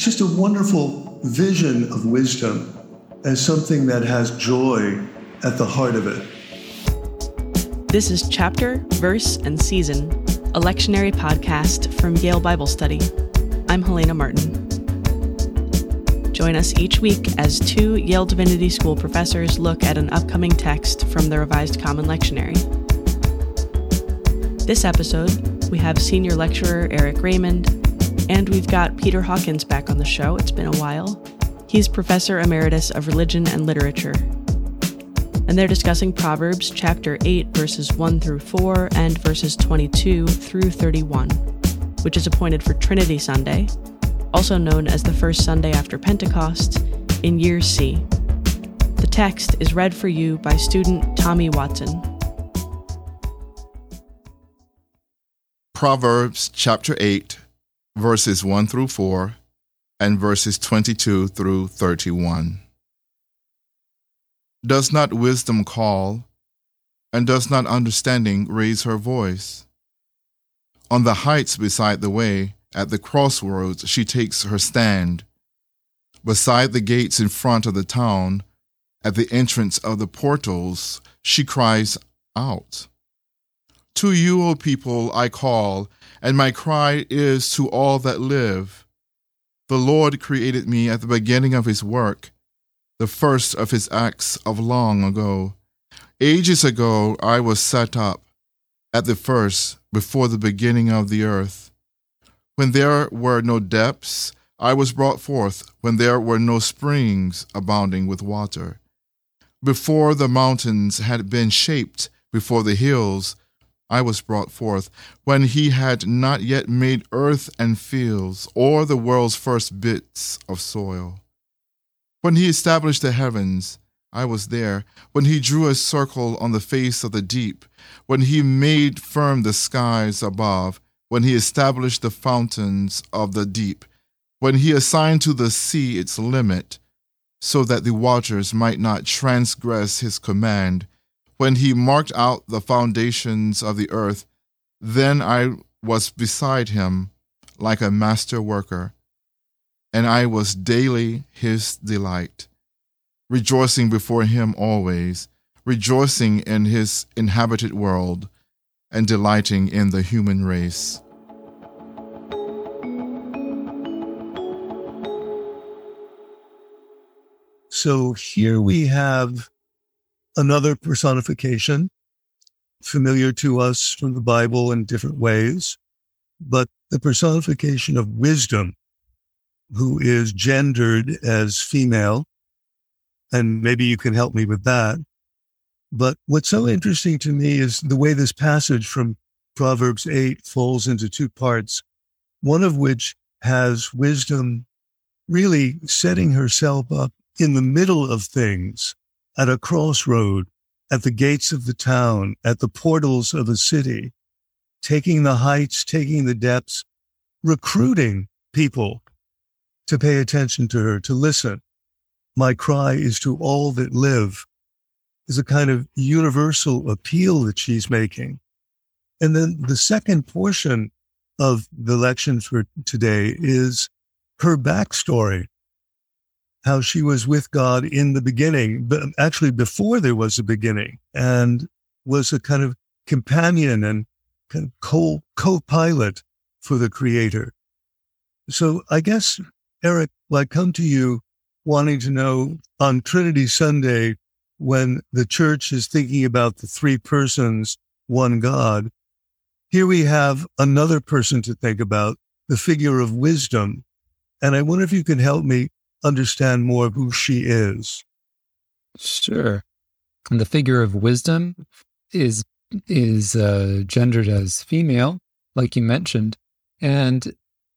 It's just a wonderful vision of wisdom as something that has joy at the heart of it. This is Chapter, Verse, and Season, a lectionary podcast from Yale Bible Study. I'm Helena Martin. Join us each week as two Yale Divinity School professors look at an upcoming text from the Revised Common Lectionary. This episode, we have senior lecturer Eric Reymond, and we've got Peter Hawkins back on the show. It's been a while. He's professor emeritus of religion and literature. And they're discussing Proverbs chapter 8, verses 1 through 4, and verses 22 through 31, which is appointed for Trinity Sunday, also known as the first Sunday after Pentecost, in Year C. The text is read for you by student Tommy Watson. Proverbs chapter 8, verses 1 through 4, and verses 22 through 31. Does not wisdom call, and does not understanding raise her voice? On the heights beside the way, at the crossroads, she takes her stand. Beside the gates in front of the town, at the entrance of the portals, she cries out. To you, O people, I call, and my cry is to all that live. The Lord created me at the beginning of his work, the first of his acts of long ago. Ages ago I was set up, at the first, before the beginning of the earth. When there were no depths, I was brought forth, when there were no springs abounding with water. Before the mountains had been shaped, before the hills, I was brought forth, when he had not yet made earth and fields, or the world's first bits of soil. When he established the heavens, I was there. When he drew a circle on the face of the deep, when he made firm the skies above, when he established the fountains of the deep, when he assigned to the sea its limit, so that the waters might not transgress his command, when he marked out the foundations of the earth, then I was beside him like a master worker, and I was daily his delight, rejoicing before him always, rejoicing in his inhabited world and delighting in the human race. So here we have another personification familiar to us from the Bible in different ways, but the personification of wisdom, who is gendered as female. And maybe you can help me with that. But what's so interesting to me is the way this passage from Proverbs 8 falls into two parts, one of which has wisdom really setting herself up in the middle of things at a crossroad, at the gates of the town, at the portals of the city, taking the heights, taking the depths, recruiting people to pay attention to her, to listen. My cry is to all that live is a kind of universal appeal that she's making. And then the second portion of the lection for today is her backstory, how she was with God in the beginning, but actually before there was a beginning and was a kind of companion and kind of co, co-pilot for the creator. So I guess, Eric, I come to you wanting to know on Trinity Sunday, when the church is thinking about the three persons, one God, here we have another person to think about, the figure of wisdom. And I wonder if you can help me understand more of who she is. Sure. And the figure of wisdom is is uh, gendered as female, like you mentioned, and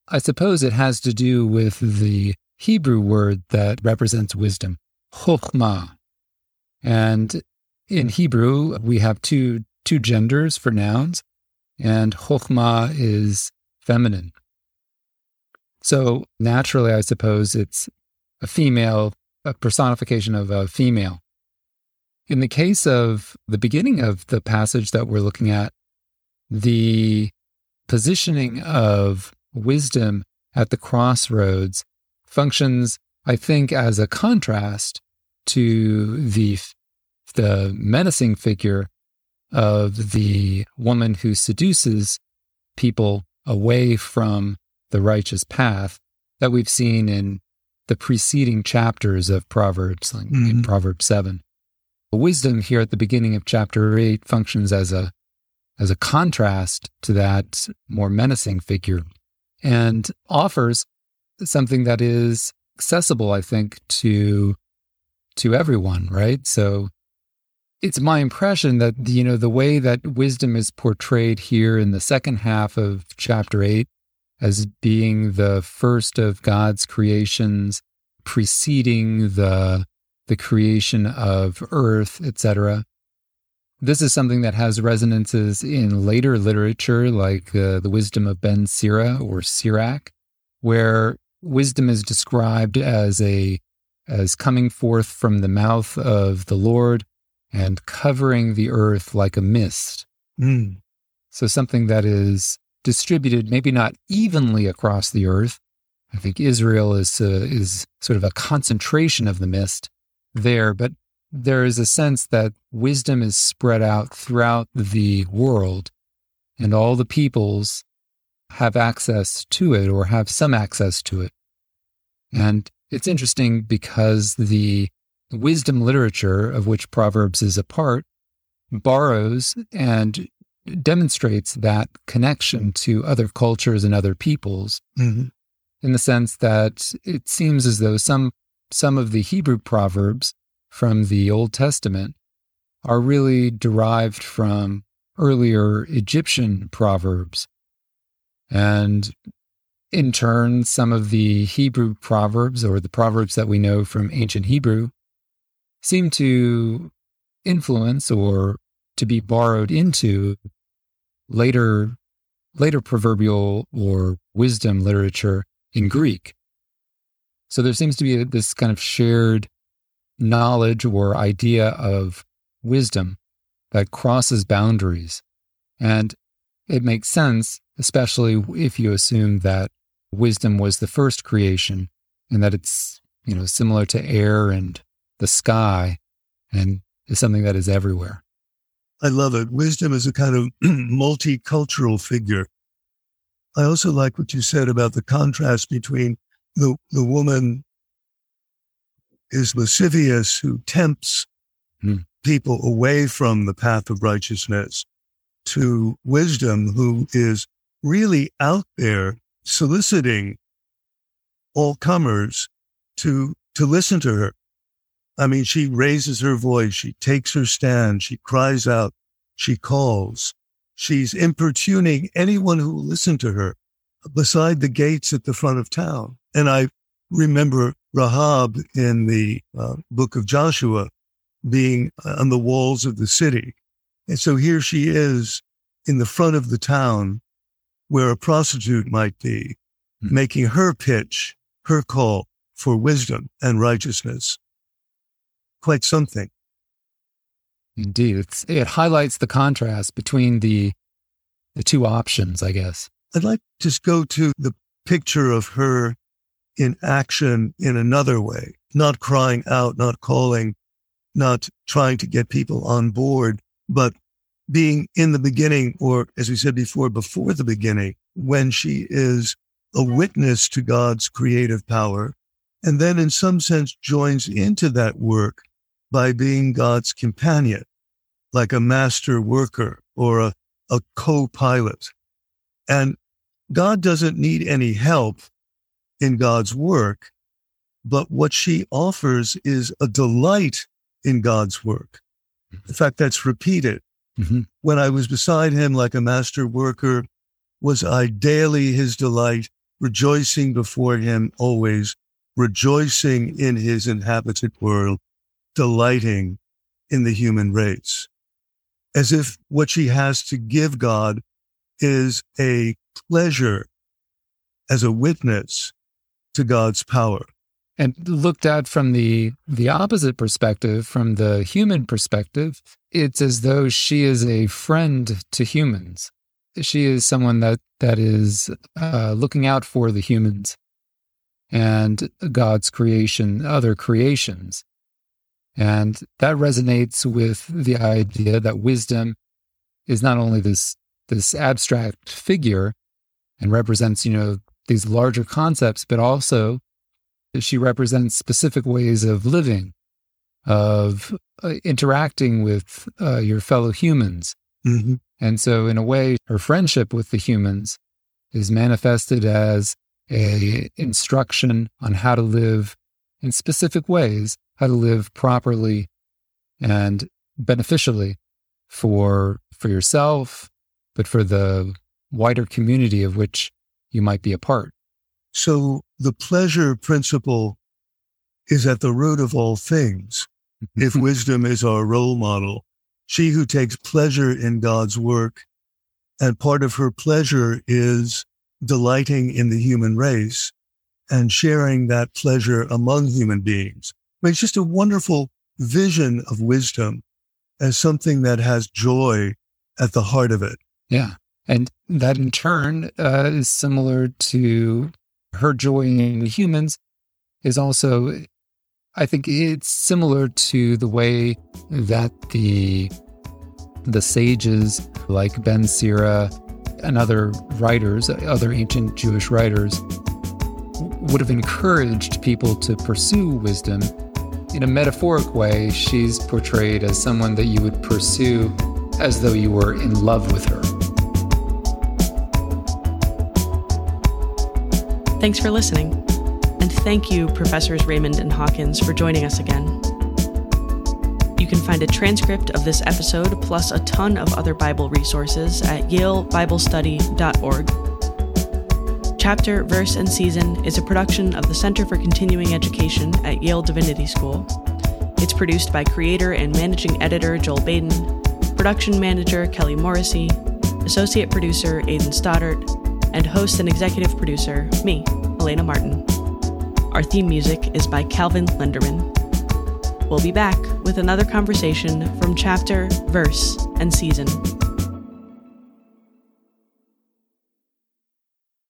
I suppose it has to do with the Hebrew word that represents wisdom, chokhmah. And in Hebrew, we have two, two genders for nouns, and chokhmah is feminine. So naturally, I suppose it's a female, a personification of a female. In the case of the beginning of the passage that we're looking at, the positioning of wisdom at the crossroads functions, I think, as a contrast to the the menacing figure of the woman who seduces people away from the righteous path that we've seen in the preceding chapters of Proverbs, like mm-hmm. in Proverbs 7. Wisdom here at the beginning of chapter 8 functions as a as a contrast to that more menacing figure and offers something that is accessible, I think, to to everyone, right? So it's my impression that you know the way that wisdom is portrayed here in the second half of chapter 8 as being the first of God's creations preceding the the creation of earth, etc. This is something that has resonances in later literature, like uh, the wisdom of Ben Sira or Sirach, where wisdom is described as a as coming forth from the mouth of the Lord and covering the earth like a mist. Mm. So something that is distributed, maybe not evenly across the earth. I think Israel is uh, is sort of a concentration of the mist, there, but there is a sense that wisdom is spread out throughout the world and all the peoples have access to it or have some access to it. And it's interesting because the wisdom literature of which Proverbs is a part borrows and demonstrates that connection to other cultures and other peoples mm-hmm. in the sense that it seems as though some some of the Hebrew proverbs from the Old Testament are really derived from earlier Egyptian proverbs. And in turn, some of the Hebrew proverbs or the proverbs that we know from ancient Hebrew seem to influence or to be borrowed into later later proverbial or wisdom literature in Greek. So there seems to be this kind of shared knowledge or idea of wisdom that crosses boundaries. And it makes sense, especially if you assume that wisdom was the first creation and that it's, you know, similar to air and the sky and is something that is everywhere. I love it. Wisdom is a kind of multicultural figure. I also like what you said about the contrast between the, the woman is lascivious who tempts hmm. people away from the path of righteousness to wisdom who is really out there soliciting all comers to to listen to her. I mean, she raises her voice, she takes her stand, she cries out, she calls. She's importuning anyone who will listen to her beside the gates at the front of town. And I remember Rahab in the uh, book of Joshua being on the walls of the city. And so here she is in the front of the town where a prostitute might be, mm-hmm. making her pitch, her call for wisdom and righteousness. Quite something. Indeed. It's, it highlights the contrast between the, the two options, I guess. I'd like to just go to the picture of her in action in another way, not crying out, not calling, not trying to get people on board, but being in the beginning, or as we said before, before the beginning, when she is a witness to God's creative power, and then in some sense joins into that work by being God's companion, like a master worker or a, a co-pilot. And God doesn't need any help in God's work, but what she offers is a delight in God's work. In fact, that's repeated. Mm-hmm. When I was beside him like a master worker, was I daily his delight, rejoicing before him always, rejoicing in his inhabited world, delighting in the human race. As if what she has to give God is a pleasure as a witness to God's power. And looked at from the the opposite perspective, from the human perspective, it's as though she is a friend to humans. She is someone that that is uh, looking out for the humans, and God's creation, other creations. And that resonates with the idea that wisdom is not only this, this abstract figure and represents, you know, these larger concepts, but also she represents specific ways of living, of uh, interacting with uh, your fellow humans. Mm-hmm. And so, in a way, her friendship with the humans is manifested as a instruction on how to live in specific ways, how to live properly and beneficially for for yourself, but for the wider community of which you might be a part. So the pleasure principle is at the root of all things. if wisdom is our role model, she who takes pleasure in God's work, and part of her pleasure is delighting in the human race and sharing that pleasure among human beings. Mean, it's just a wonderful vision of wisdom as something that has joy at the heart of it. Yeah. And that in turn uh, is similar to her joy in humans, is also, I think it's similar to the way that the the sages like Ben Sira and other writers, other ancient Jewish writers, would have encouraged people to pursue wisdom. In a metaphoric way, she's portrayed as someone that you would pursue as though you were in love with her. Thanks for listening. And thank you, Professors Reymond and Hawkins, for joining us again. You can find a transcript of this episode plus a ton of other Bible resources at yalebiblestudy.org. Chapter, Verse, and Season is a production of the Center for Continuing Education at Yale Divinity School. It's produced by creator and managing editor Joel Baden, production manager Kelly Morrissey, associate producer Aidan Stoddart, and host and executive producer, me, Elena Martin. Our theme music is by Calvin Lenderman. We'll be back with another conversation from chapter, verse, and season